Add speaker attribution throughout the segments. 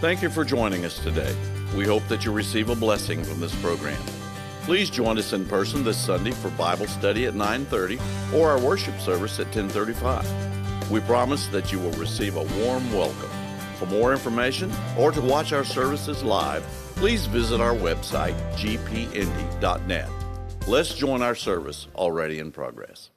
Speaker 1: Thank you for joining us today. We hope that you receive a blessing from this program. Please join us in person this Sunday for Bible study at 9:30 or our worship service at 10:35. We promise that you will receive a warm welcome. For more information or to watch our services live, please visit our website gpindy.net. Let's join our service already in progress.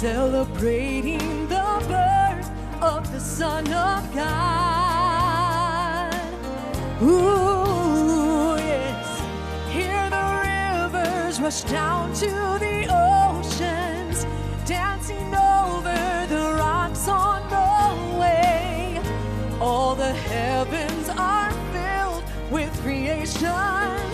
Speaker 2: Celebrating the birth of the Son of God. Ooh, yes. Hear the rivers rush down to the oceans, dancing over the rocks on the way. All the heavens are filled with creation's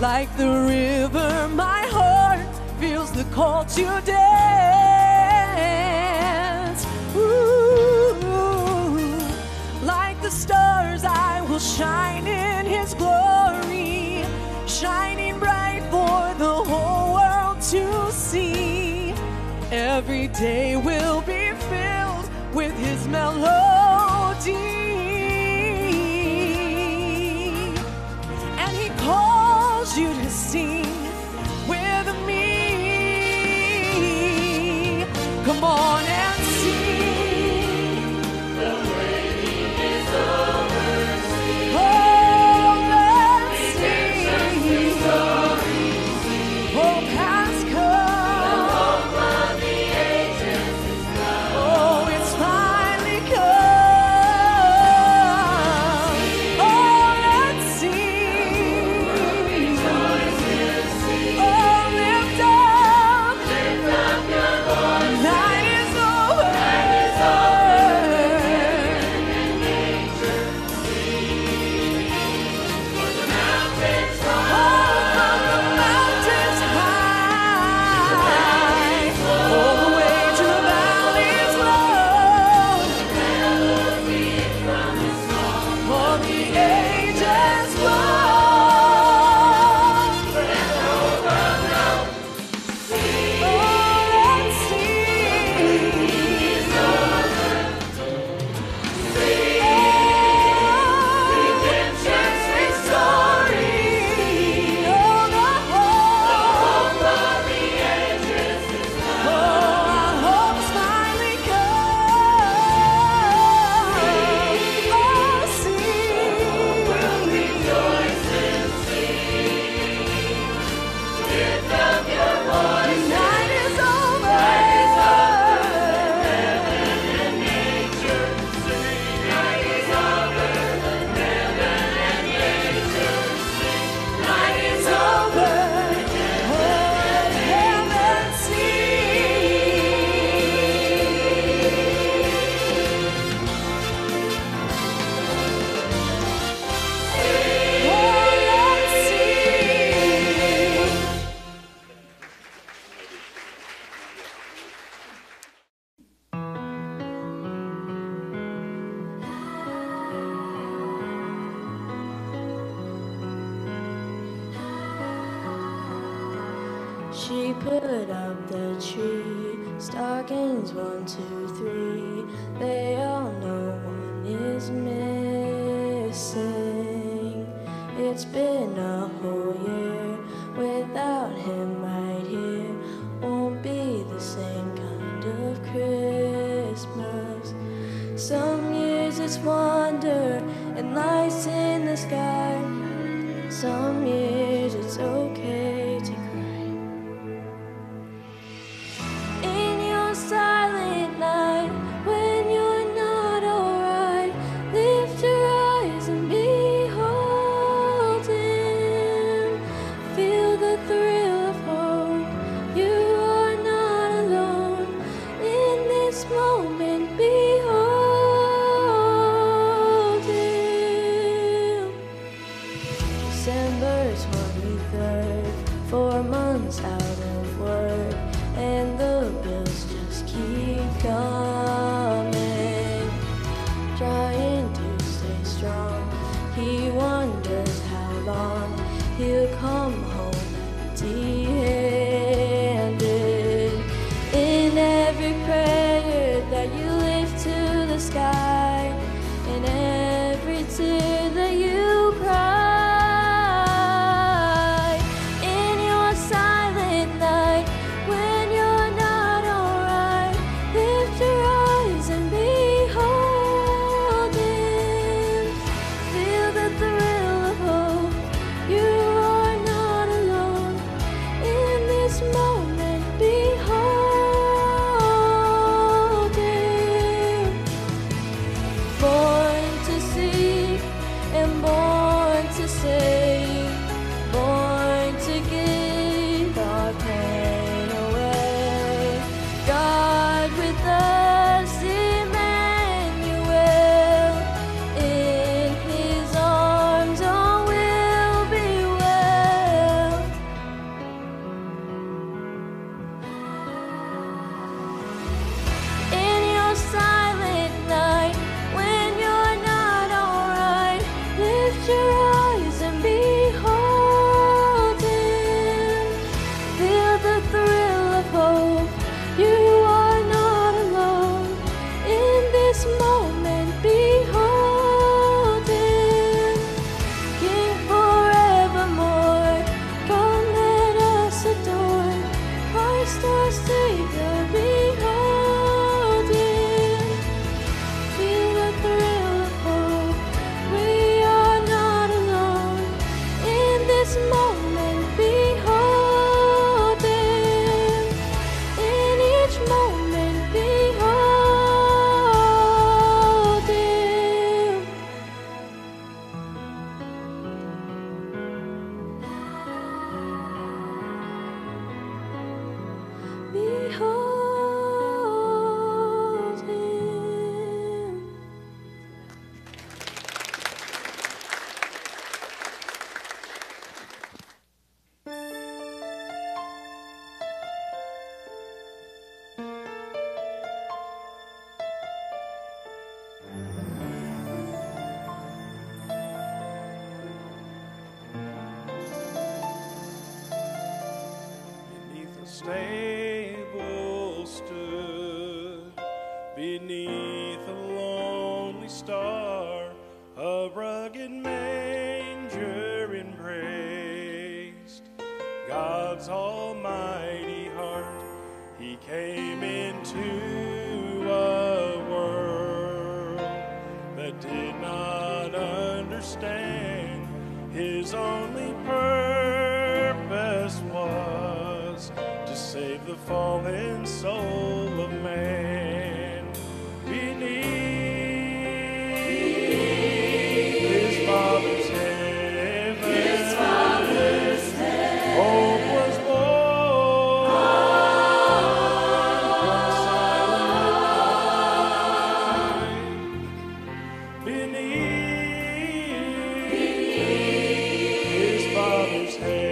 Speaker 2: Like the river, my heart feels the call to 23rd, four months out night.
Speaker 3: Beneath his father's heaven,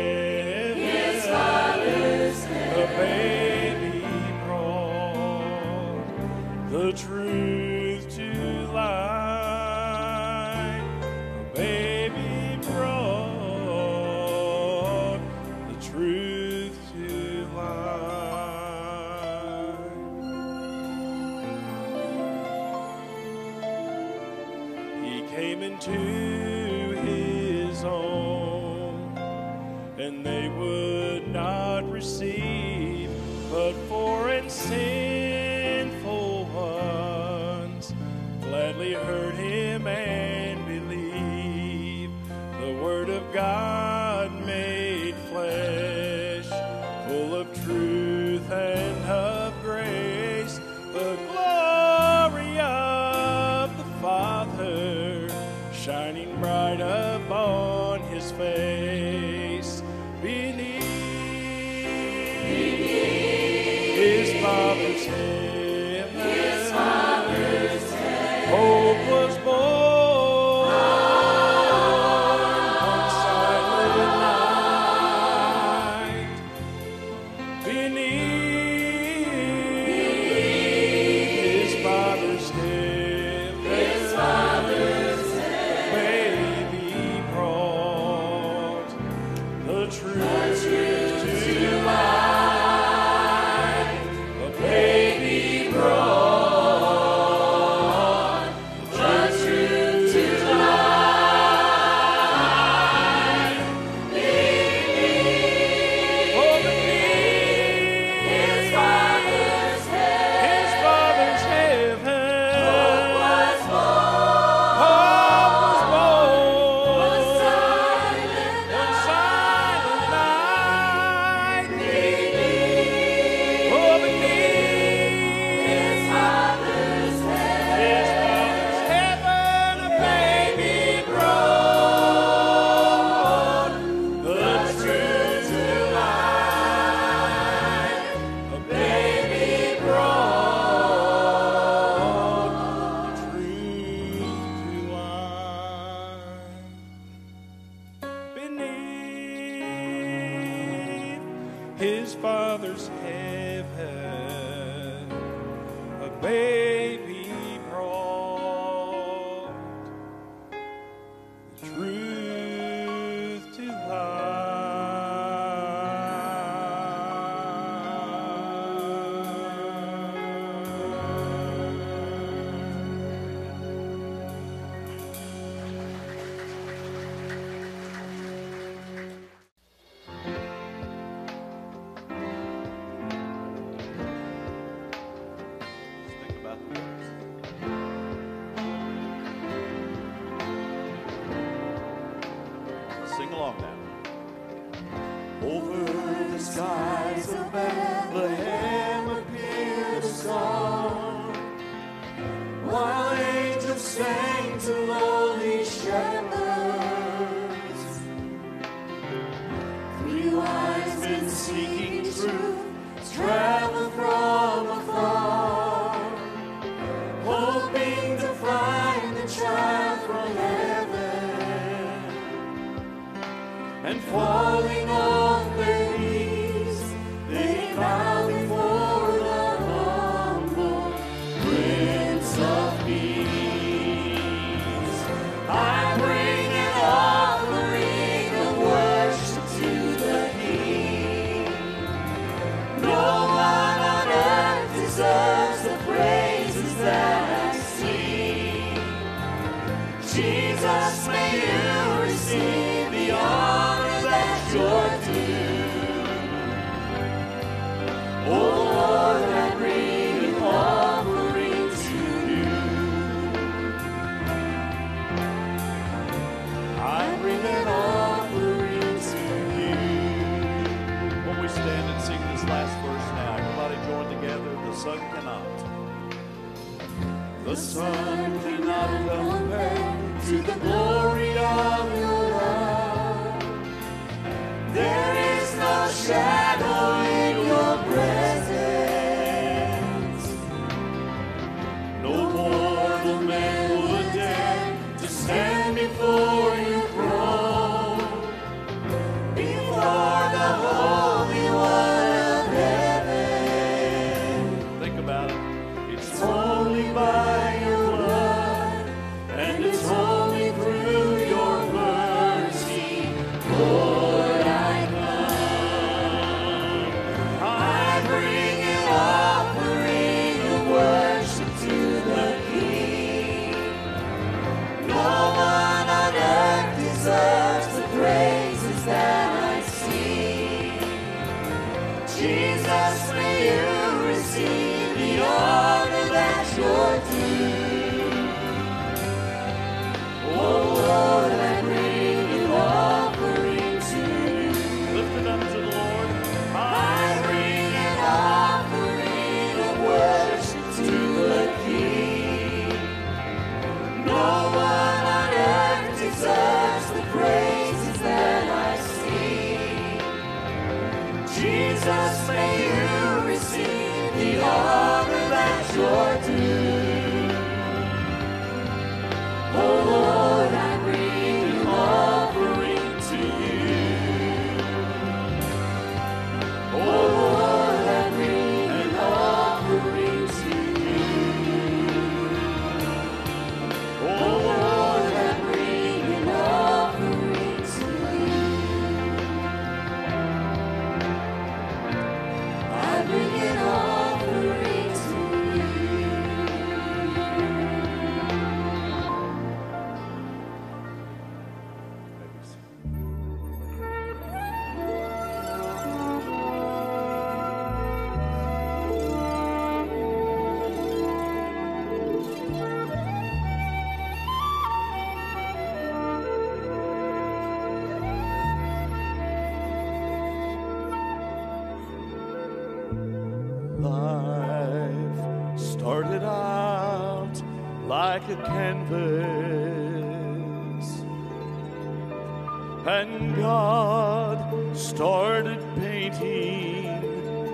Speaker 4: God
Speaker 1: started painting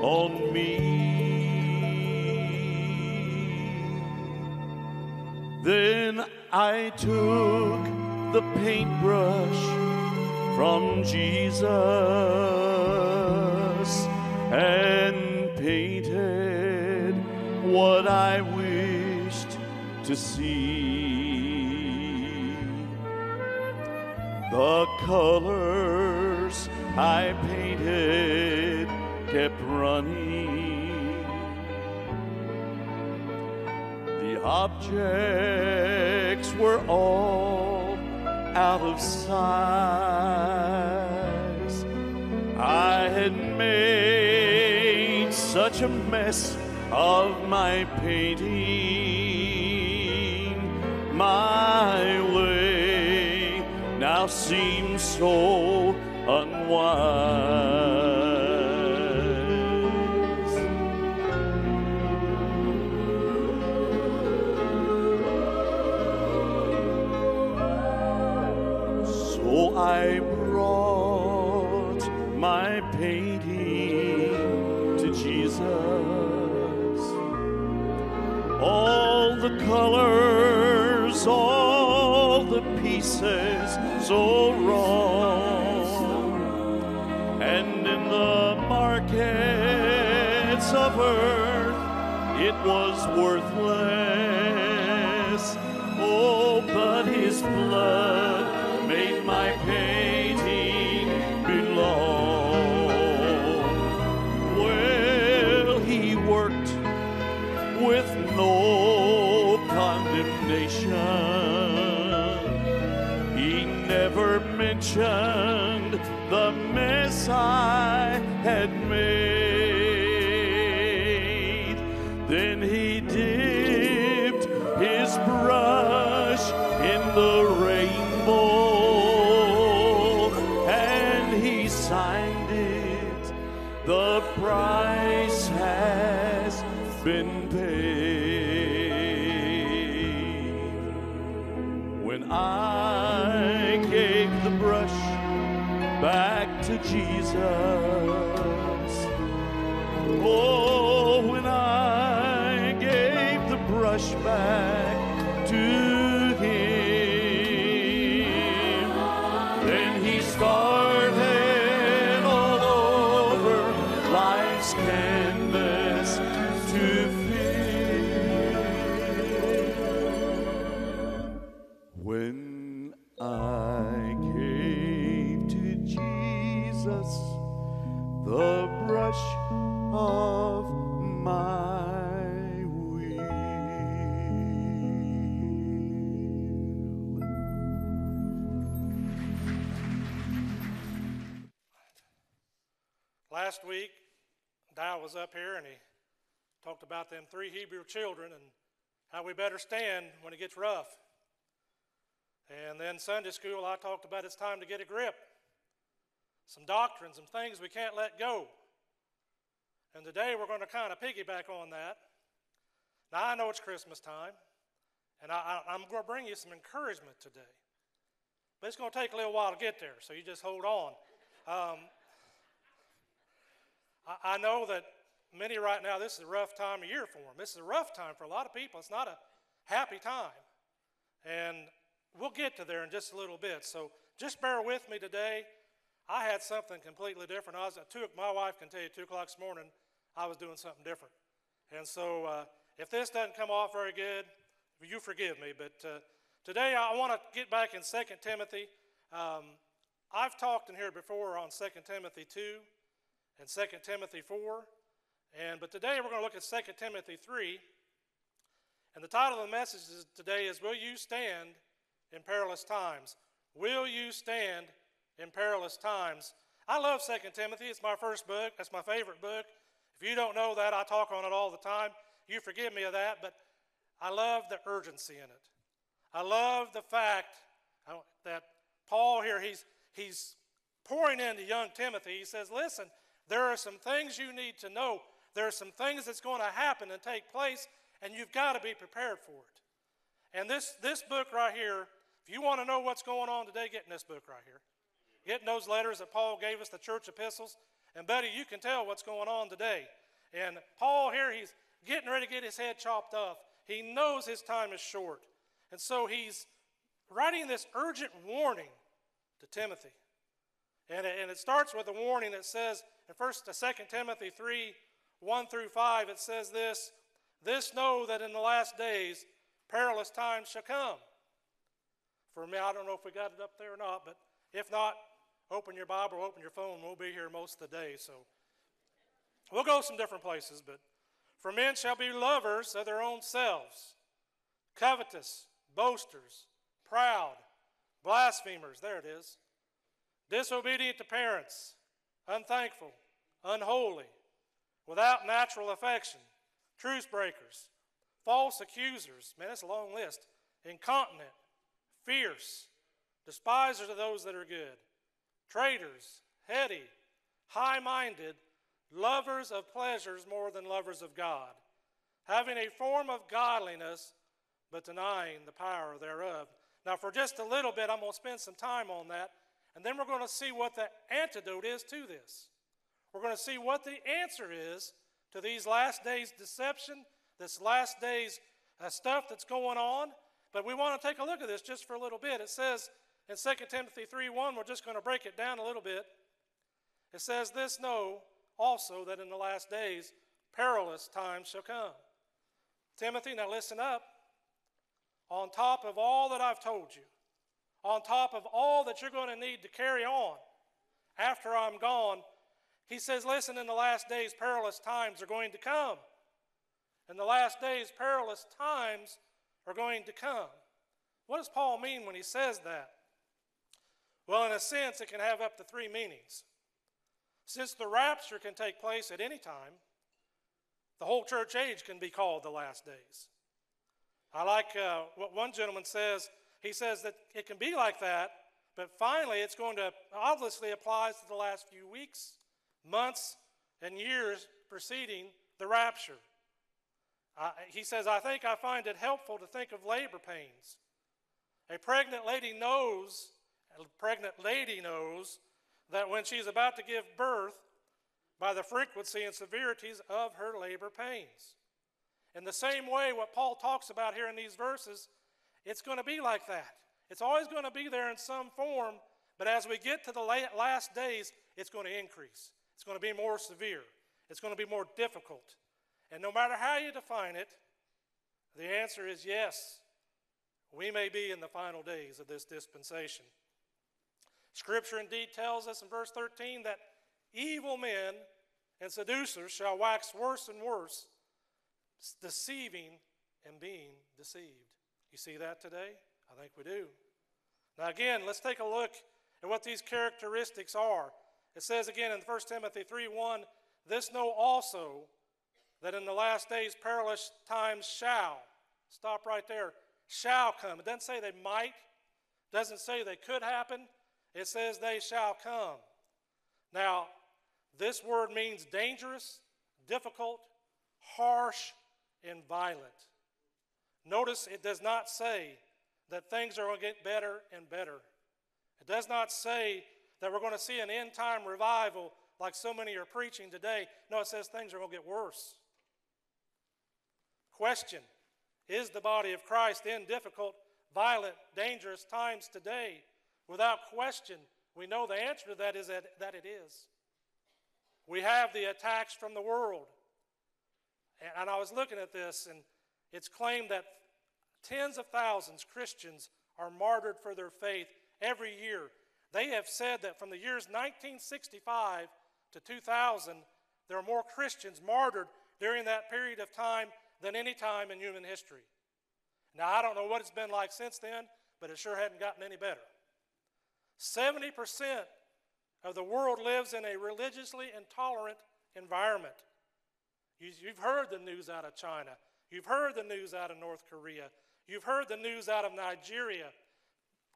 Speaker 1: on me. Then I took the paintbrush from Jesus and painted what I wished to see. The colors I painted kept running. The objects were all out of size. I had made such a mess of my painting. My seems so unwise. So I brought my painting to Jesus. All the colors, so
Speaker 5: about them three Hebrew children and how we better stand when it gets rough. And then Sunday school, I talked about it's time to get a grip. Some doctrines, some things we can't let go. And today we're going to kind of piggyback on that. Now, I know it's Christmas time, and I, I'm going to bring you some encouragement today. But it's going to take a little while to get there, so you just hold on. Um, I, I know that many right now, this is a rough time of year for them. This is a rough time for a lot of people. It's not a happy time. And we'll get to there in just a little bit. So just bear with me today. I had something completely different. I was at two, my wife can tell you, 2 o'clock this morning, I was doing something different. And so uh, if this doesn't come off very good, you forgive me. But uh, today I want to get back in 2 Timothy. Um, I've talked in here before on 2 Timothy 2 and 2 Timothy 4. And, but today we're going to look at 2 Timothy 3. And the title of the message today is Will You Stand in Perilous Times? Will You Stand in Perilous Times? I love 2 Timothy. It's my first book. That's my favorite book. If you don't know that, I talk on it all the time. You forgive me of that, but I love the urgency in it. I love the fact uh, that Paul here, he's, he's pouring into young Timothy. He says, Listen, there are some things you need to know. There are some things that's going to happen and take place, and you've got to be prepared for it. And this, this book right here, if you want to know what's going on today, get in this book right here. Get in those letters that Paul gave us, the church epistles. And, buddy, you can tell what's going on today. And Paul here, he's getting ready to get his head chopped off. He knows his time is short. And so he's writing this urgent warning to Timothy. And it, and it starts with a warning that says in 1st to 2 Timothy 3 1 through 5, it says this This know that in the last days perilous times shall come. For me, I don't know if we got it up there or not, but if not, open your Bible, open your phone. We'll be here most of the day. So we'll go some different places, but for men shall be lovers of their own selves, covetous, boasters, proud, blasphemers. There it is. Disobedient to parents, unthankful, unholy without natural affection, truce breakers, false accusers, man, that's a long list, incontinent, fierce, despisers of those that are good, traitors, heady, high minded, lovers of pleasures more than lovers of God, having a form of godliness, but denying the power thereof. Now, for just a little bit, I'm going to spend some time on that, and then we're going to see what the antidote is to this. We're going to see what the answer is to these last days' deception, this last days' uh, stuff that's going on. But we want to take a look at this just for a little bit. It says in 2 Timothy 3 1, we're just going to break it down a little bit. It says, This know also that in the last days perilous times shall come. Timothy, now listen up. On top of all that I've told you, on top of all that you're going to need to carry on after I'm gone, he says, Listen, in the last days, perilous times are going to come. In the last days, perilous times are going to come. What does Paul mean when he says that? Well, in a sense, it can have up to three meanings. Since the rapture can take place at any time, the whole church age can be called the last days. I like uh, what one gentleman says. He says that it can be like that, but finally it's going to obviously applies to the last few weeks months and years preceding the rapture. He says, I think I find it helpful to think of labor pains. A pregnant lady knows, a pregnant lady knows that when she's about to give birth, by the frequency and severities of her labor pains. In the same way, what Paul talks about here in these verses, it's going to be like that. It's always going to be there in some form, but as we get to the last days, it's going to increase. It's going to be more severe. It's going to be more difficult. And no matter how you define it, the answer is yes. We may be in the final days of this dispensation. Scripture indeed tells us in verse 13 that evil men and seducers shall wax worse and worse, deceiving and being deceived. You see that today? I think we do. Now, again, let's take a look at what these characteristics are. It says again in 1 Timothy 3 1, this know also that in the last days perilous times shall. Stop right there. Shall come. It doesn't say they might, doesn't say they could happen. It says they shall come. Now, this word means dangerous, difficult, harsh, and violent. Notice it does not say that things are going to get better and better. It does not say that we're going to see an end time revival like so many are preaching today. No, it says things are going to get worse. Question Is the body of Christ in difficult, violent, dangerous times today? Without question, we know the answer to that is that, that it is. We have the attacks from the world. And I was looking at this, and it's claimed that tens of thousands Christians are martyred for their faith every year. They have said that from the years 1965 to 2000, there are more Christians martyred during that period of time than any time in human history. Now, I don't know what it's been like since then, but it sure hadn't gotten any better. 70% of the world lives in a religiously intolerant environment. You've heard the news out of China. You've heard the news out of North Korea. You've heard the news out of Nigeria.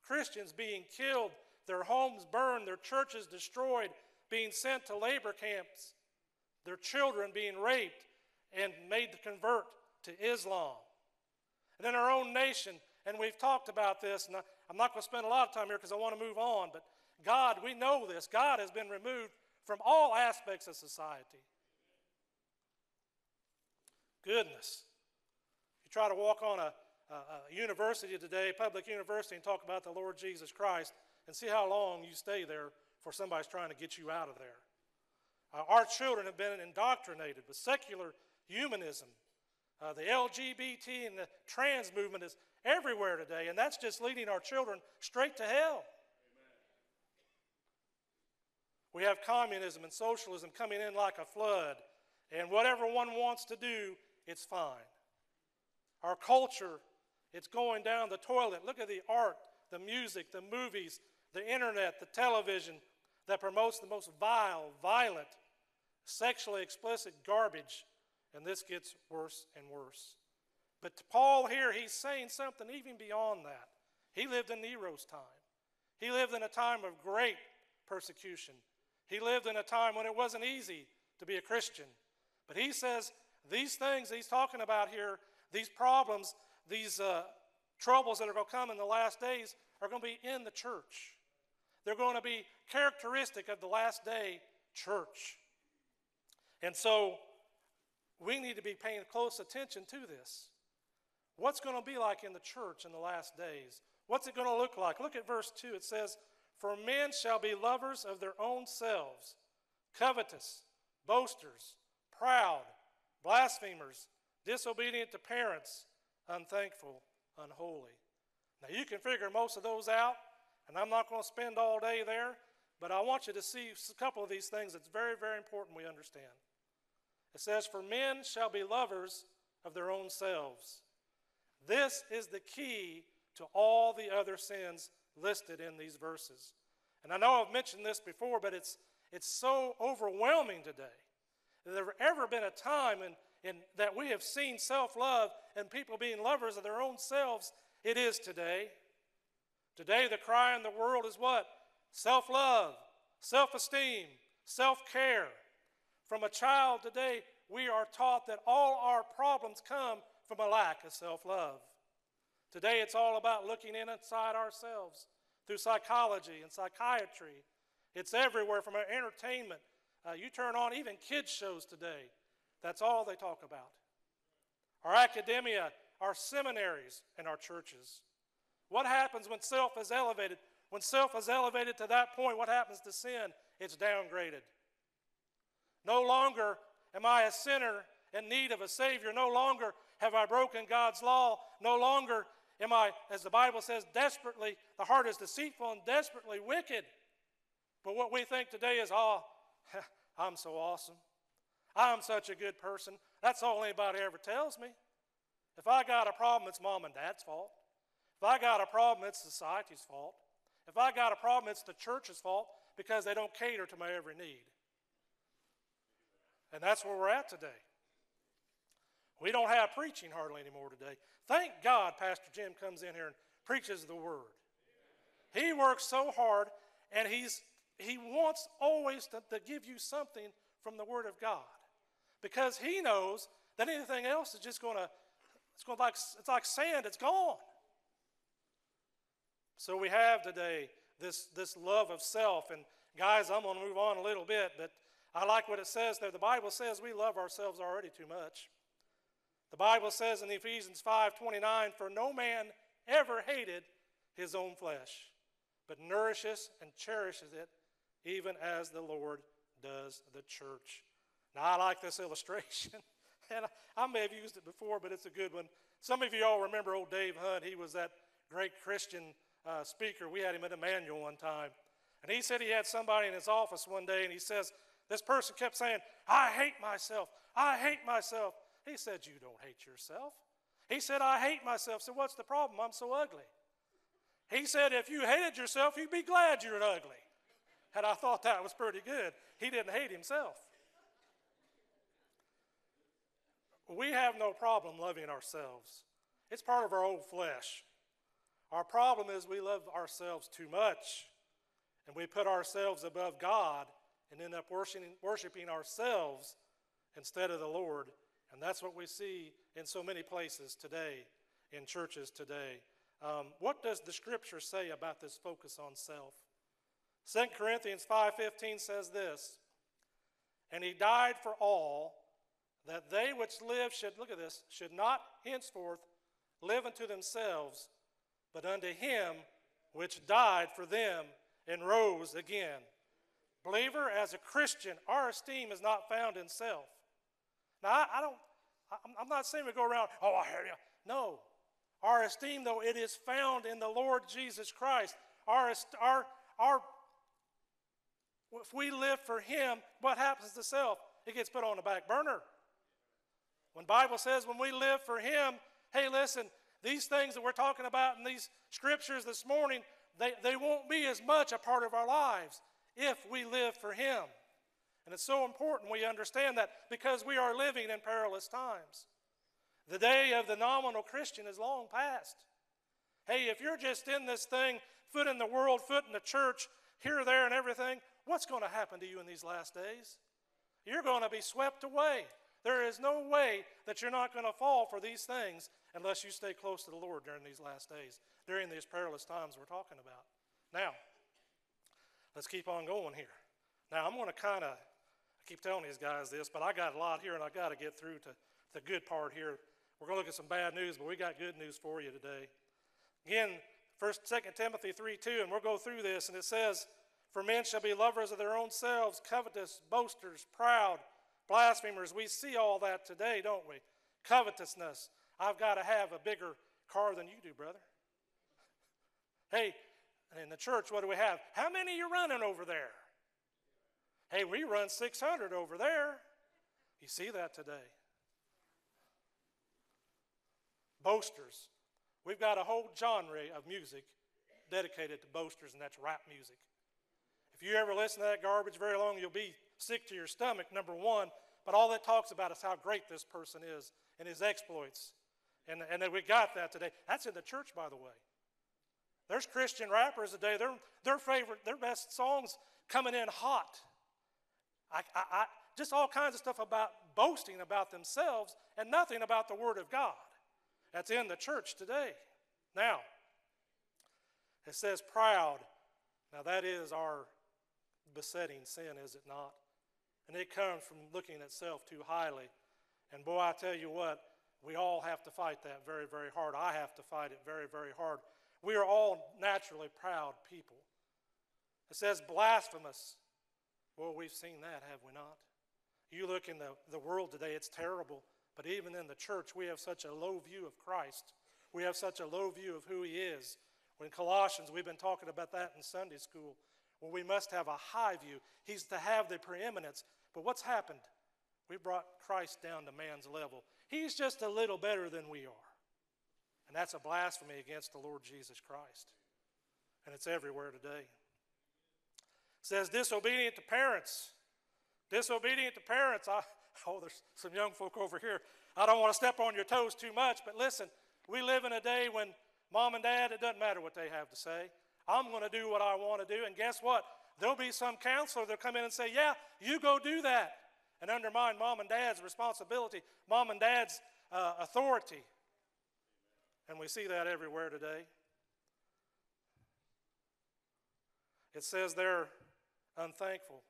Speaker 5: Christians being killed, their homes burned, their churches destroyed, being sent to labor camps, their children being raped and made to convert to Islam. And in our own nation, and we've talked about this, and I'm not going to spend a lot of time here because I want to move on, but God, we know this. God has been removed from all aspects of society. Goodness. You try to walk on a, a, a university today, public university, and talk about the Lord Jesus Christ, and see how long you stay there before somebody's trying to get you out of there. Uh, our children have been indoctrinated with secular humanism. Uh, the LGBT and the trans movement is everywhere today, and that's just leading our children straight to hell. We have communism and socialism coming in like a flood, and whatever one wants to do, it's fine. Our culture, it's going down the toilet. Look at the art, the music, the movies, the internet, the television that promotes the most vile, violent, sexually explicit garbage, and this gets worse and worse. But Paul here, he's saying something even beyond that. He lived in Nero's time. He lived in a time of great persecution. He lived in a time when it wasn't easy to be a Christian. But he says these things he's talking about here, these problems, these uh, troubles that are going to come in the last days, are going to be in the church. They're going to be characteristic of the last day church. And so we need to be paying close attention to this. What's going to be like in the church in the last days? What's it going to look like? Look at verse 2. It says, For men shall be lovers of their own selves, covetous, boasters, proud, blasphemers, disobedient to parents, unthankful, unholy. Now you can figure most of those out, and I'm not going to spend all day there, but I want you to see a couple of these things that's very, very important we understand. It says, For men shall be lovers of their own selves. This is the key to all the other sins listed in these verses. And I know I've mentioned this before, but it's, it's so overwhelming today. There ever been a time in, in that we have seen self love and people being lovers of their own selves? It is today. Today, the cry in the world is what? Self love, self esteem, self care. From a child today, we are taught that all our problems come from a lack of self love. Today, it's all about looking inside ourselves through psychology and psychiatry. It's everywhere from our entertainment. Uh, you turn on even kids' shows today, that's all they talk about. Our academia, our seminaries, and our churches. What happens when self is elevated? When self is elevated to that point, what happens to sin? It's downgraded. No longer am I a sinner in need of a Savior. No longer have I broken God's law. No longer am I, as the Bible says, desperately, the heart is deceitful and desperately wicked. But what we think today is, oh, I'm so awesome. I'm such a good person. That's all anybody ever tells me. If I got a problem, it's mom and dad's fault. If I got a problem, it's society's fault. If I got a problem, it's the church's fault because they don't cater to my every need. And that's where we're at today. We don't have preaching hardly anymore today. Thank God Pastor Jim comes in here and preaches the word. He works so hard and he's he wants always to, to give you something from the word of God. Because he knows that anything else is just gonna it's gonna like it's like sand, it's gone. So we have today this this love of self, and guys, I'm gonna move on a little bit, but I like what it says there. The Bible says we love ourselves already too much. The Bible says in Ephesians 5:29, "For no man ever hated his own flesh, but nourishes and cherishes it, even as the Lord does the church." Now I like this illustration, and I may have used it before, but it's a good one. Some of you all remember old Dave Hunt. He was that great Christian uh, speaker. We had him at Emmanuel one time. And he said he had somebody in his office one day, and he says, This person kept saying, I hate myself. I hate myself. He said, You don't hate yourself. He said, I hate myself. So what's the problem? I'm so ugly. He said, If you hated yourself, you'd be glad you're ugly. And I thought that was pretty good. He didn't hate himself. We have no problem loving ourselves, it's part of our old flesh. Our problem is we love ourselves too much, and we put ourselves above God and end up worshiping, worshiping ourselves instead of the Lord. And that's what we see in so many places today, in churches today. Um, what does the scripture say about this focus on self? 2 Corinthians 5:15 says this, and he died for all that they which live should look at this should not henceforth live unto themselves but unto him which died for them and rose again. Believer, as a Christian, our esteem is not found in self. Now, I, I don't, I'm not saying we go around, oh, I hear you. No. Our esteem, though, it is found in the Lord Jesus Christ. Our, our, our, if we live for Him, what happens to self? It gets put on the back burner. When Bible says when we live for Him, hey, listen, these things that we're talking about in these scriptures this morning, they, they won't be as much a part of our lives if we live for Him. And it's so important we understand that because we are living in perilous times. The day of the nominal Christian is long past. Hey, if you're just in this thing, foot in the world, foot in the church, here, there, and everything, what's going to happen to you in these last days? You're going to be swept away. There is no way that you're not going to fall for these things unless you stay close to the Lord during these last days, during these perilous times we're talking about. Now, let's keep on going here. Now, I'm going to kind of, keep telling these guys this, but I got a lot here and I got to get through to the good part here. We're going to look at some bad news, but we got good news for you today. Again, First, Second Timothy 3 2, and we'll go through this, and it says, For men shall be lovers of their own selves, covetous, boasters, proud, blasphemers. We see all that today, don't we? Covetousness, I've got to have a bigger car than you do, brother. Hey, in the church, what do we have? How many you running over there? Hey, we run 600 over there. You see that today. Boasters. We've got a whole genre of music dedicated to boasters, and that's rap music. If you ever listen to that garbage very long, you'll be sick to your stomach, number one. But all that talks about is how great this person is and his exploits. And, and we got that today. That's in the church, by the way. There's Christian rappers today, their, their favorite, their best songs coming in hot. I, I, I, just all kinds of stuff about boasting about themselves and nothing about the Word of God. That's in the church today. Now, it says proud. Now, that is our besetting sin, is it not? And it comes from looking at self too highly. And boy, I tell you what, we all have to fight that very, very hard. I have to fight it very, very hard. We are all naturally proud people. It says blasphemous. Well, we've seen that, have we not? You look in the, the world today, it's terrible. But even in the church, we have such a low view of Christ. We have such a low view of who He is. When Colossians, we've been talking about that in Sunday school, where we must have a high view. He's to have the preeminence. But what's happened? We brought Christ down to man's level. He's just a little better than we are. And that's a blasphemy against the Lord Jesus Christ. And it's everywhere today. It says disobedient to parents. Disobedient to parents. I, oh, there's some young folk over here. I don't want to step on your toes too much, but listen, we live in a day when mom and dad, it doesn't matter what they have to say. I'm going to do what I want to do. And guess what? There'll be some counselor that'll come in and say, Yeah, you go do that and undermine mom and dad's responsibility, mom and dad's uh, authority. And we see that everywhere today. It says they're unthankful.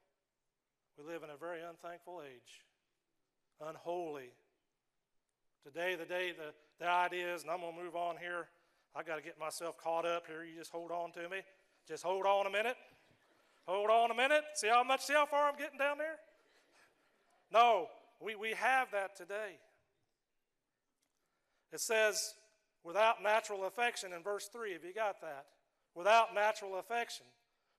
Speaker 5: We live in a very unthankful age, unholy. Today, the day, the, the idea is, and I'm going to move on here. I got to get myself caught up here. You just hold on to me. Just hold on a minute. Hold on a minute. See how much, see how far I'm getting down there? No, we, we have that today. It says, without natural affection in verse 3. Have you got that? Without natural affection.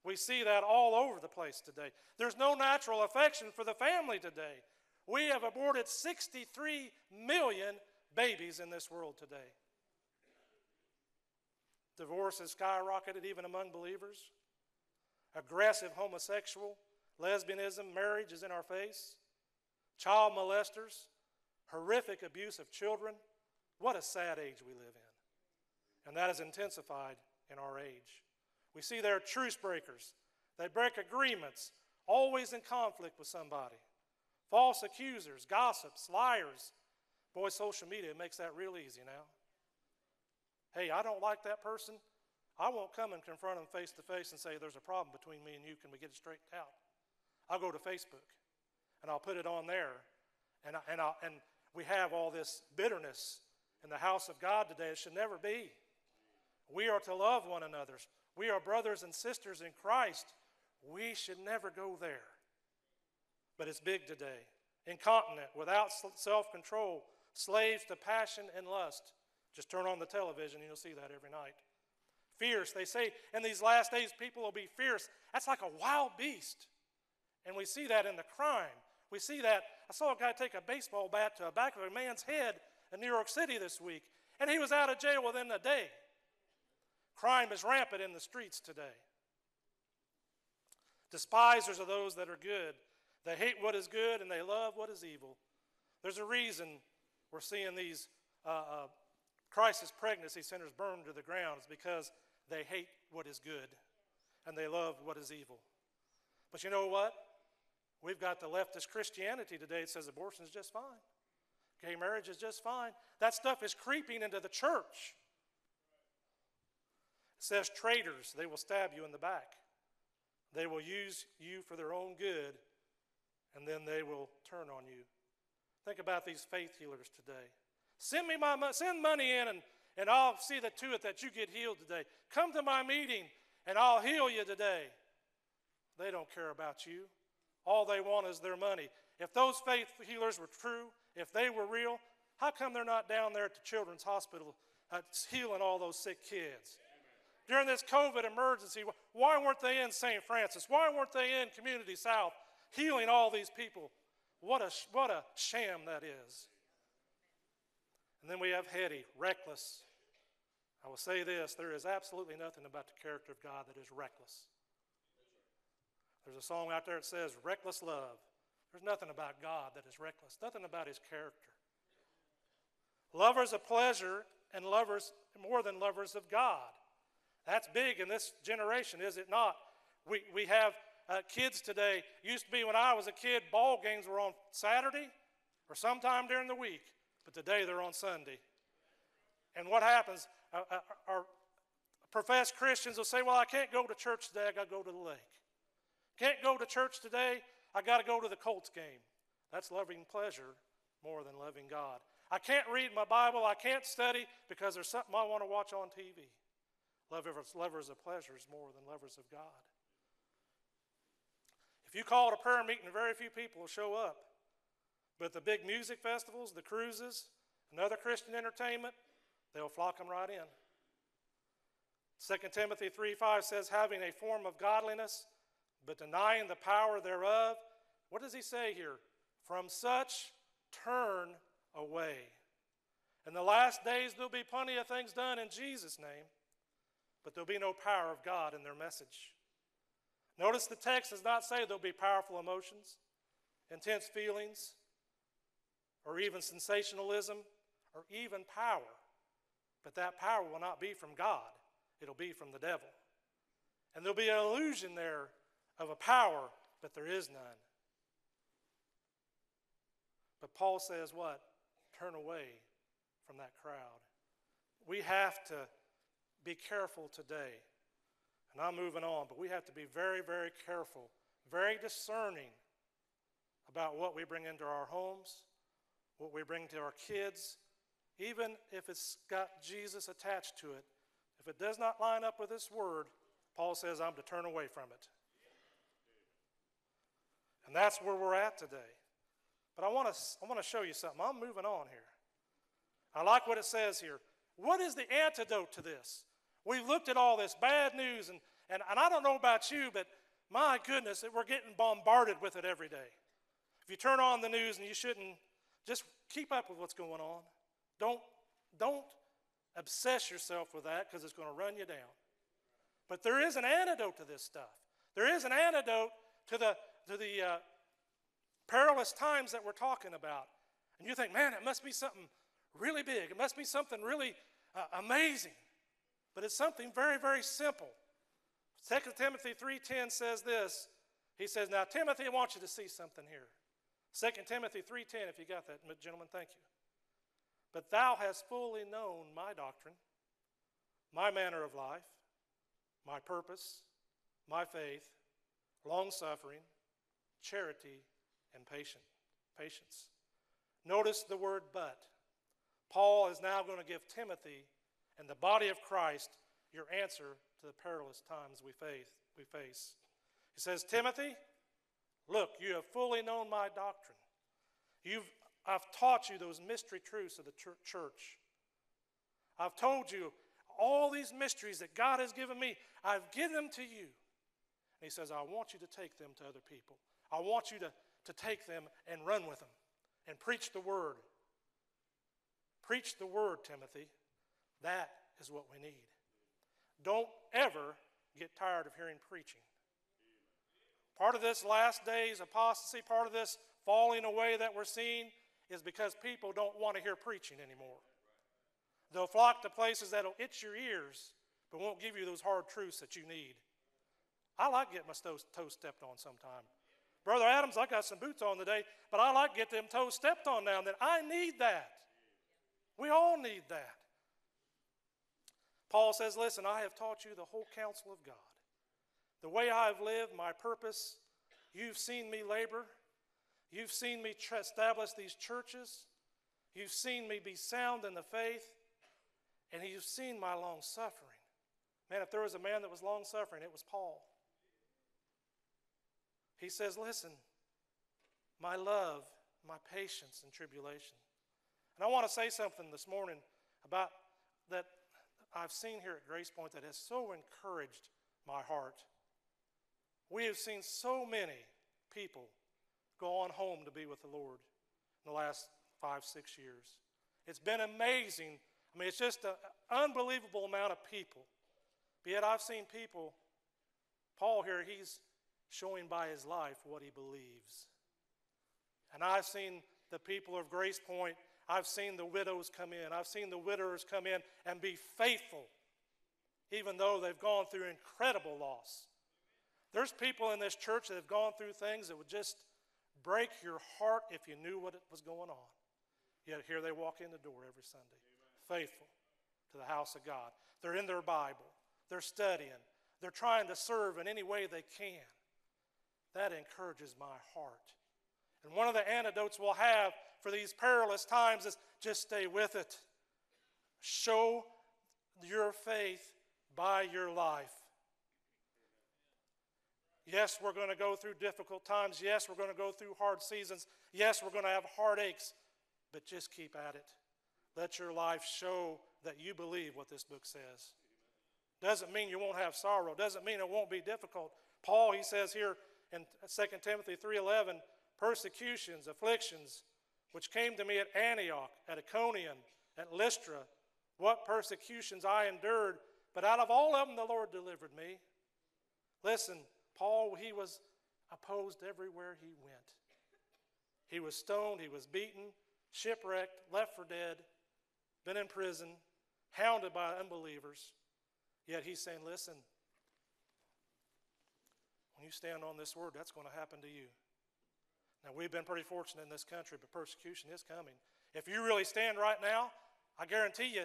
Speaker 5: We see that all over the place today. There's no natural affection for the family today. We have aborted 63 million babies in this world today. Divorce has skyrocketed even among believers. Aggressive homosexual, lesbianism, marriage is in our face. Child molesters, horrific abuse of children. What a sad age we live in. And that has intensified in our age. We see there are truce breakers. They break agreements, always in conflict with somebody. False accusers, gossips, liars. Boy, social media makes that real easy now. Hey, I don't like that person. I won't come and confront them face to face and say, There's a problem between me and you. Can we get it straightened out? I'll go to Facebook and I'll put it on there. And, I, and, i and we have all this bitterness in the house of God today. It should never be. We are to love one another. We are brothers and sisters in Christ. We should never go there. But it's big today. Incontinent, without self control, slaves to passion and lust. Just turn on the television and you'll see that every night. Fierce. They say in these last days people will be fierce. That's like a wild beast. And we see that in the crime. We see that. I saw a guy take a baseball bat to the back of a man's head in New York City this week, and he was out of jail within a day. Crime is rampant in the streets today. Despisers are those that are good. They hate what is good and they love what is evil. There's a reason we're seeing these uh, uh, crisis pregnancy centers burned to the ground. It's because they hate what is good and they love what is evil. But you know what? We've got the leftist Christianity today that says abortion is just fine. Gay marriage is just fine. That stuff is creeping into the church. It says traitors, they will stab you in the back. They will use you for their own good, and then they will turn on you. Think about these faith healers today. Send me my send money in and, and I'll see the to it that you get healed today. Come to my meeting and I'll heal you today. They don't care about you. All they want is their money. If those faith healers were true, if they were real, how come they're not down there at the children's hospital uh, healing all those sick kids? During this COVID emergency, why weren't they in St. Francis? Why weren't they in Community South healing all these people? What a, what a sham that is. And then we have heady, reckless. I will say this there is absolutely nothing about the character of God that is reckless. There's a song out there that says, Reckless Love. There's nothing about God that is reckless, nothing about his character. Lovers of pleasure and lovers more than lovers of God. That's big in this generation, is it not? We, we have uh, kids today. Used to be when I was a kid, ball games were on Saturday or sometime during the week, but today they're on Sunday. And what happens? Uh, uh, our professed Christians will say, Well, I can't go to church today, I got to go to the lake. Can't go to church today, I got to go to the Colts game. That's loving pleasure more than loving God. I can't read my Bible, I can't study because there's something I want to watch on TV. Lovers, lovers of pleasures more than lovers of God. If you call it a prayer meeting, very few people will show up. But the big music festivals, the cruises, and other Christian entertainment, they'll flock them right in. 2 Timothy 3 5 says, having a form of godliness, but denying the power thereof. What does he say here? From such turn away. In the last days, there'll be plenty of things done in Jesus' name, but there'll be no power of God in their message. Notice the text does not say there'll be powerful emotions, intense feelings, or even sensationalism, or even power. But that power will not be from God, it'll be from the devil. And there'll be an illusion there of a power, but there is none. But Paul says, what? Turn away from that crowd. We have to be careful today. And I'm moving on, but we have to be very, very careful, very discerning about what we bring into our homes, what we bring to our kids, even if it's got Jesus attached to it. If it does not line up with this word, Paul says, I'm to turn away from it. And that's where we're at today. But I want to I want to show you something. I'm moving on here. I like what it says here. What is the antidote to this? We've looked at all this bad news, and, and, and I don't know about you, but my goodness, we're getting bombarded with it every day. If you turn on the news and you shouldn't, just keep up with what's going on. Don't, don't obsess yourself with that because it's going to run you down. But there is an antidote to this stuff. There is an antidote to the, to the uh, perilous times that we're talking about. And you think, man, it must be something really big. It must be something really uh, amazing. But it's something very, very simple. 2 Timothy 3.10 says this. He says, now, Timothy, I want you to see something here. 2 Timothy 3.10, if you got that, gentlemen, thank you. But thou hast fully known my doctrine, my manner of life, my purpose, my faith, long suffering, charity, and patient, patience. Notice the word but. Paul is now going to give Timothy and the body of Christ your answer to the perilous times we face. We face. He says, Timothy, look, you have fully known my doctrine. You've, I've taught you those mystery truths of the church. I've told you all these mysteries that God has given me. I've given them to you. And he says, I want you to take them to other people. I want you to, to take them and run with them and preach the word. Preach the word, Timothy. That is what we need. Don't ever get tired of hearing preaching. Part of this last days apostasy, part of this falling away that we're seeing is because people don't want to hear preaching anymore. They'll flock to places that'll itch your ears, but won't give you those hard truths that you need. I like getting my toes, stepped on sometime. Brother Adams, I got some boots on today, but I like to get them toes stepped on now and then. I need that. We all need that. Paul says, Listen, I have taught you the whole counsel of God. The way I have lived, my purpose, you've seen me labor. You've seen me establish these churches. You've seen me be sound in the faith. And you've seen my long suffering. Man, if there was a man that was long suffering, it was Paul. He says, Listen, my love, my patience in tribulation. And I want to say something this morning about that I've seen here at Grace Point that has so encouraged my heart. We have seen so many people go on home to be with the Lord in the last five, six years. It's been amazing. I mean, it's just an unbelievable amount of people. But yet, I've seen people, Paul here, he's showing by his life what he believes. And I've seen the people of Grace Point I've seen the widows come in. I've seen the widowers come in and be faithful, even though they've gone through incredible loss. There's people in this church that have gone through things that would just break your heart if you knew what it was going on. Yet here they walk in the door every Sunday, Amen. faithful to the house of God. They're in their Bible, they're studying, they're trying to serve in any way they can. That encourages my heart. And one of the antidotes we'll have for these perilous times is just stay with it. Show your faith by your life. Yes, we're going to go through difficult times. Yes, we're going to go through hard seasons. Yes, we're going to have heartaches. But just keep at it. Let your life show that you believe what this book says. Doesn't mean you won't have sorrow. Doesn't mean it won't be difficult. Paul, he says here in 2 Timothy 3.11, persecutions, afflictions, which came to me at Antioch, at Iconium, at Lystra, what persecutions I endured, but out of all of them the Lord delivered me. Listen, Paul, he was opposed everywhere he went. He was stoned, he was beaten, shipwrecked, left for dead, been in prison, hounded by unbelievers. Yet he's saying, listen, when you stand on this word, that's going to happen to you. Now, we've been pretty fortunate in this country, but persecution is coming. If you really stand right now, I guarantee you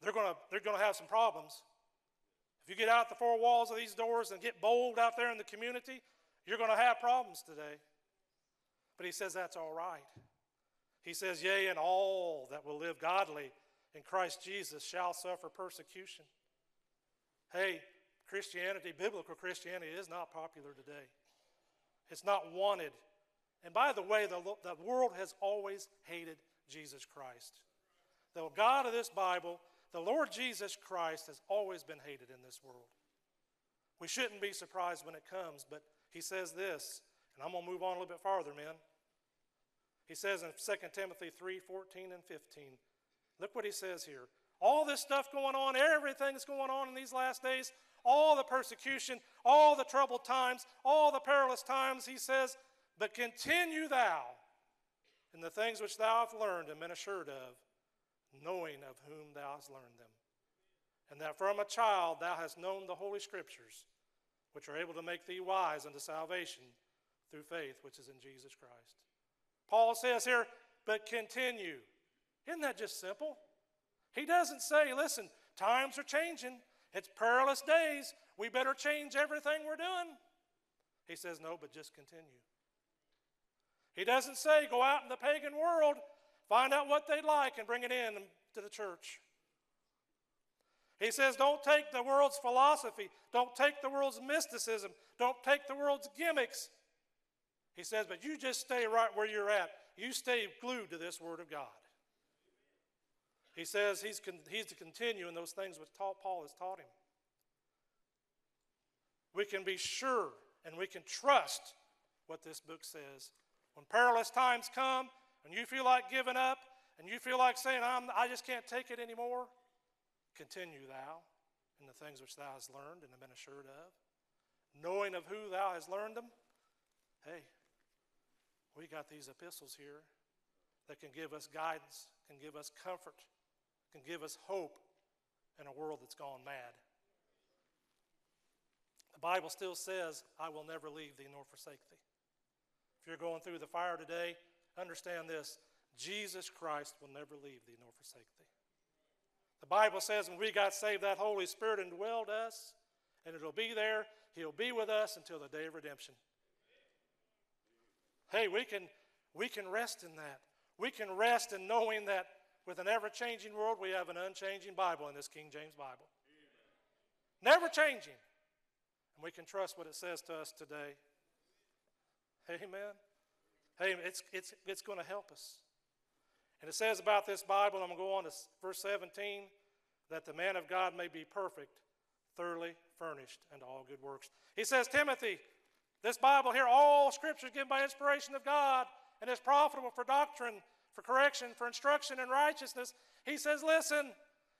Speaker 5: they're going to they're going to have some problems. If you get out the four walls of these doors and get bold out there in the community, you're going to have problems today. But he says that's all right. He says, Yea, and all that will live godly in Christ Jesus shall suffer persecution. Hey, Christianity, biblical Christianity, is not popular today. It's not wanted. And by the way, the, the world has always hated Jesus Christ. The God of this Bible, the Lord Jesus Christ, has always been hated in this world. We shouldn't be surprised when it comes, but he says this, and I'm going to move on a little bit farther, men. He says in 2 Timothy 3 14 and 15, look what he says here. All this stuff going on, everything that's going on in these last days, all the persecution, all the troubled times, all the perilous times, he says, but continue thou in the things which thou hast learned and been assured of, knowing of whom thou hast learned them. And that from a child thou hast known the Holy Scriptures, which are able to make thee wise unto salvation through faith which is in Jesus Christ. Paul says here, but continue. Isn't that just simple? He doesn't say, listen, times are changing. It's perilous days. We better change everything we're doing. He says, no, but just continue. He doesn't say, go out in the pagan world, find out what they like, and bring it in to the church. He says, don't take the world's philosophy, don't take the world's mysticism, don't take the world's gimmicks. He says, but you just stay right where you're at. You stay glued to this Word of God. He says he's, con- he's to continue in those things which taught, Paul has taught him. We can be sure and we can trust what this book says. When perilous times come and you feel like giving up and you feel like saying, I'm, I just can't take it anymore, continue thou in the things which thou hast learned and have been assured of. Knowing of who thou hast learned them, hey, we got these epistles here that can give us guidance, can give us comfort, can give us hope in a world that's gone mad. The Bible still says, I will never leave thee nor forsake thee. If you're going through the fire today, understand this Jesus Christ will never leave thee nor forsake thee. The Bible says when we got saved, that Holy Spirit indwelled us, and it'll be there. He'll be with us until the day of redemption. Hey, we can, we can rest in that. We can rest in knowing that with an ever changing world, we have an unchanging Bible in this King James Bible. Never changing. And we can trust what it says to us today. Amen. Hey, it's, it's, it's going to help us. And it says about this Bible, I'm going to go on to verse 17, that the man of God may be perfect, thoroughly furnished unto all good works. He says, Timothy, this Bible here, all scripture is given by inspiration of God and is profitable for doctrine, for correction, for instruction in righteousness. He says, listen,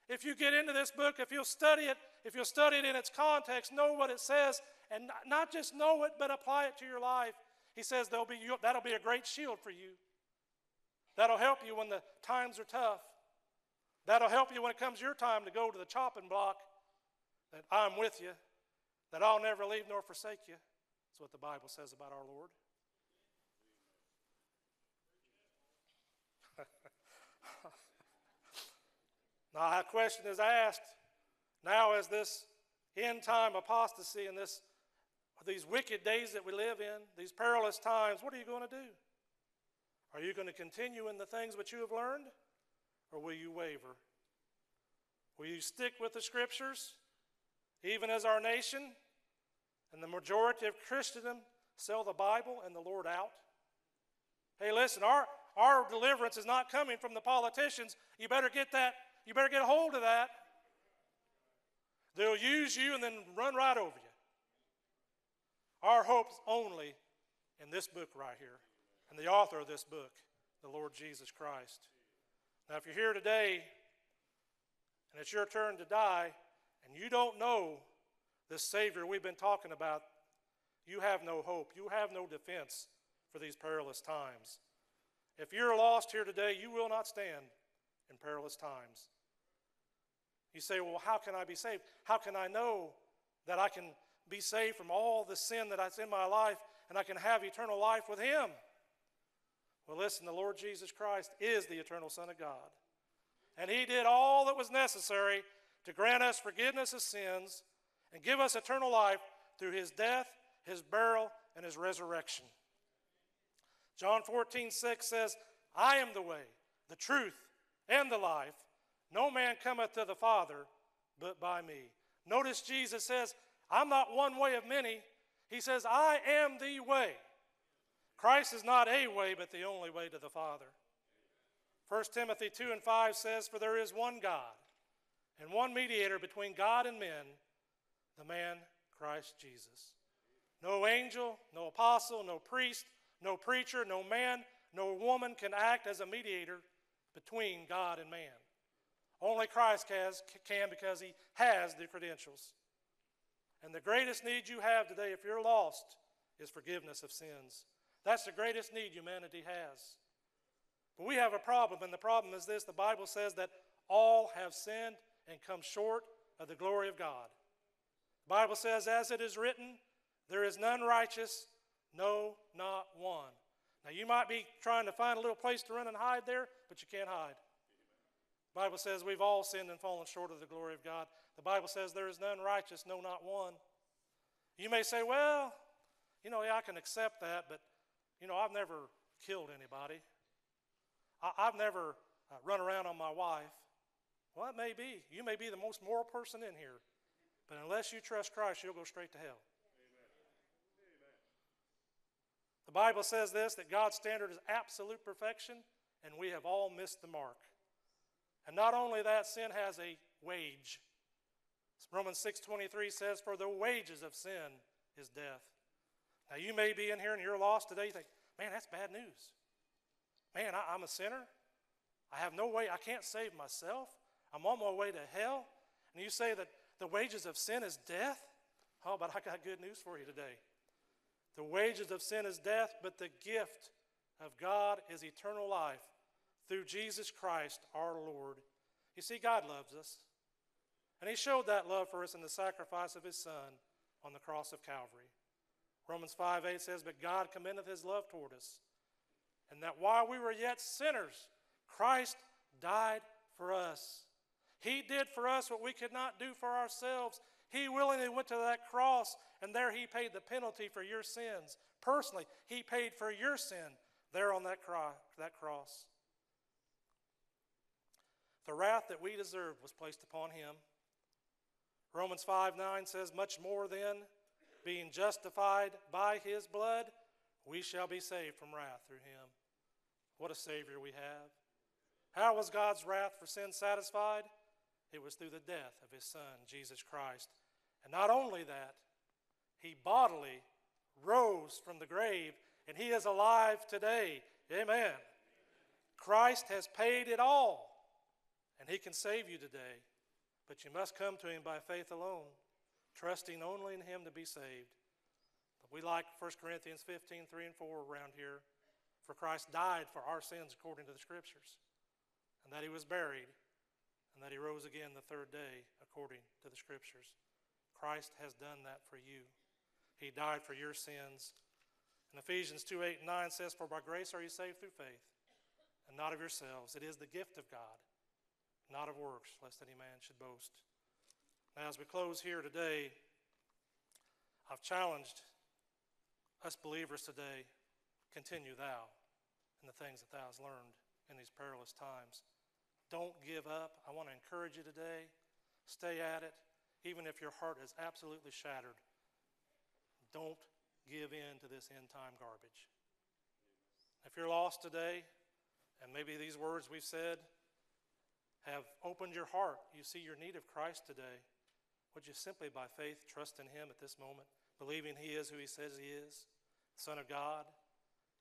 Speaker 5: if you get into this book, if you'll study it, if you'll study it in its context, know what it says, and not just know it, but apply it to your life, he says be, that'll be a great shield for you. That'll help you when the times are tough. That'll help you when it comes your time to go to the chopping block. That I'm with you, that I'll never leave nor forsake you. That's what the Bible says about our Lord. Now, a question is asked now, as this end time apostasy and this, these wicked days that we live in, these perilous times, what are you going to do? Are you going to continue in the things which you have learned, or will you waver? Will you stick with the scriptures, even as our nation and the majority of Christendom sell the Bible and the Lord out? Hey, listen, our, our deliverance is not coming from the politicians. You better get that, you better get a hold of that. They'll use you and then run right over you. Our hope's only in this book right here and the author of this book, the Lord Jesus Christ. Now, if you're here today and it's your turn to die and you don't know this Savior we've been talking about, you have no hope. You have no defense for these perilous times. If you're lost here today, you will not stand in perilous times. You say, Well, how can I be saved? How can I know that I can be saved from all the sin that's in my life and I can have eternal life with Him? Well, listen, the Lord Jesus Christ is the eternal Son of God. And He did all that was necessary to grant us forgiveness of sins and give us eternal life through His death, His burial, and His resurrection. John 14, 6 says, I am the way, the truth, and the life. No man cometh to the Father but by me. Notice Jesus says, I'm not one way of many. He says, I am the way. Christ is not a way, but the only way to the Father. 1 Timothy 2 and 5 says, For there is one God and one mediator between God and men, the man Christ Jesus. No angel, no apostle, no priest, no preacher, no man, no woman can act as a mediator between God and man. Only Christ can because he has the credentials. And the greatest need you have today, if you're lost, is forgiveness of sins. That's the greatest need humanity has. But we have a problem, and the problem is this the Bible says that all have sinned and come short of the glory of God. The Bible says, as it is written, there is none righteous, no, not one. Now, you might be trying to find a little place to run and hide there, but you can't hide. The Bible says we've all sinned and fallen short of the glory of God. The Bible says there is none righteous, no, not one. You may say, well, you know, yeah, I can accept that, but, you know, I've never killed anybody. I, have never uh, run around on my wife. Well, it may be. You may be the most moral person in here, but unless you trust Christ, you'll go straight to hell. The Bible says this that God's standard is absolute perfection, and we have all missed the mark. And not only that, sin has a wage. Romans 6:23 says, "For the wages of sin is death." Now you may be in here and you're lost today. You think, "Man, that's bad news. Man, I, I'm a sinner. I have no way. I can't save myself. I'm on my way to hell." And you say that the wages of sin is death. Oh, but I got good news for you today. The wages of sin is death, but the gift of God is eternal life through Jesus Christ our Lord. You see, God loves us. And He showed that love for us in the sacrifice of His Son on the cross of Calvary. Romans 5 8 says, But God commendeth His love toward us, and that while we were yet sinners, Christ died for us. He did for us what we could not do for ourselves. He willingly went to that cross, and there He paid the penalty for your sins. Personally, He paid for your sin there on that, that cross. The wrath that we deserved was placed upon him. Romans 5 9 says, Much more then, being justified by his blood, we shall be saved from wrath through him. What a Savior we have. How was God's wrath for sin satisfied? It was through the death of his Son, Jesus Christ. And not only that, he bodily rose from the grave and he is alive today. Amen. Christ has paid it all and He can save you today. But you must come to Him by faith alone, trusting only in Him to be saved. We like 1 Corinthians 15 3 and 4 around here. For Christ died for our sins according to the Scriptures, and that He was buried, and that He rose again the third day according to the Scriptures. Christ has done that for you. He died for your sins. And Ephesians 2 8 and 9 says, For by grace are you saved through faith, and not of yourselves. It is the gift of God not of works, lest any man should boast. Now, as we close here today, I've challenged us believers today continue thou in the things that thou hast learned in these perilous times. Don't give up. I want to encourage you today. Stay at it, even if your heart is absolutely shattered. Don't give in to this end time garbage. If you're lost today, and maybe these words we've said have opened your heart, you see your need of Christ today, would you simply by faith trust in Him at this moment, believing He is who He says He is, Son of God,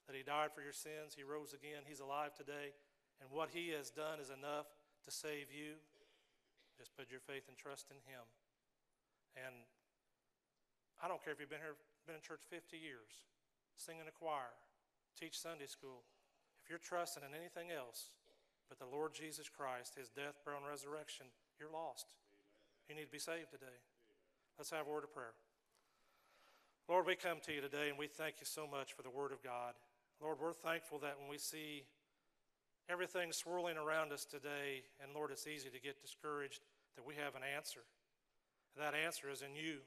Speaker 5: that He died for your sins, He rose again, He's alive today, and what He has done is enough to save you? Just put your faith and trust in Him. And I don't care if you've been here, been in church 50 years, sing in a choir, teach Sunday school. If you're trusting in anything else, but the Lord Jesus Christ, his death, burial, and resurrection, you're lost. You need to be saved today. Let's have a word of prayer. Lord, we come to you today and we thank you so much for the word of God. Lord, we're thankful that when we see everything swirling around us today, and Lord, it's easy to get discouraged, that we have an answer. That answer is in you.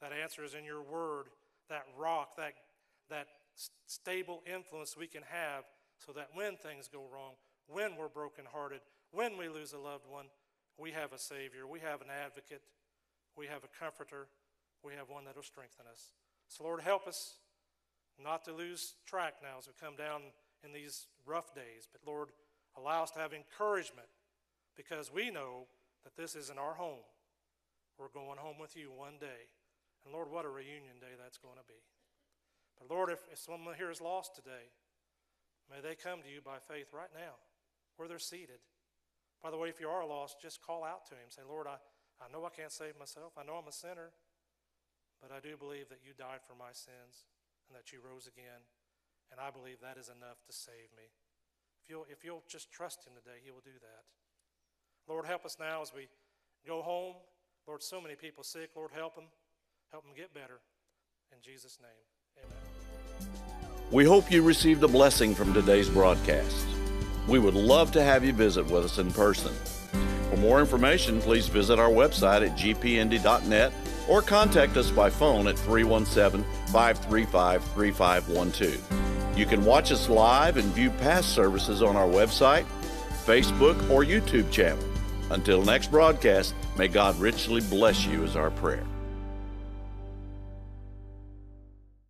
Speaker 5: That answer is in your word, that rock, that, that stable influence we can have so that when things go wrong, when we're brokenhearted, when we lose a loved one, we have a Savior, we have an advocate, we have a comforter, we have one that will strengthen us. So, Lord, help us not to lose track now as we come down in these rough days, but Lord, allow us to have encouragement because we know that this isn't our home. We're going home with you one day. And Lord, what a reunion day that's going to be. But Lord, if, if someone here is lost today, may they come to you by faith right now where they're seated. By the way, if you are lost, just call out to him. Say, Lord, I, I know I can't save myself. I know I'm a sinner, but I do believe that you died for my sins and that you rose again. And I believe that is enough to save me. If you'll, if you'll just trust him today, he will do that. Lord, help us now as we go home. Lord, so many people sick. Lord, help them. Help them get better. In Jesus' name, amen.
Speaker 6: We hope you received a blessing from today's broadcast. We would love to have you visit with us in person. For more information, please visit our website at gpnd.net or contact us by phone at 317 535 3512. You can watch us live and view past services on our website, Facebook, or YouTube channel. Until next broadcast, may God richly bless you, is our prayer.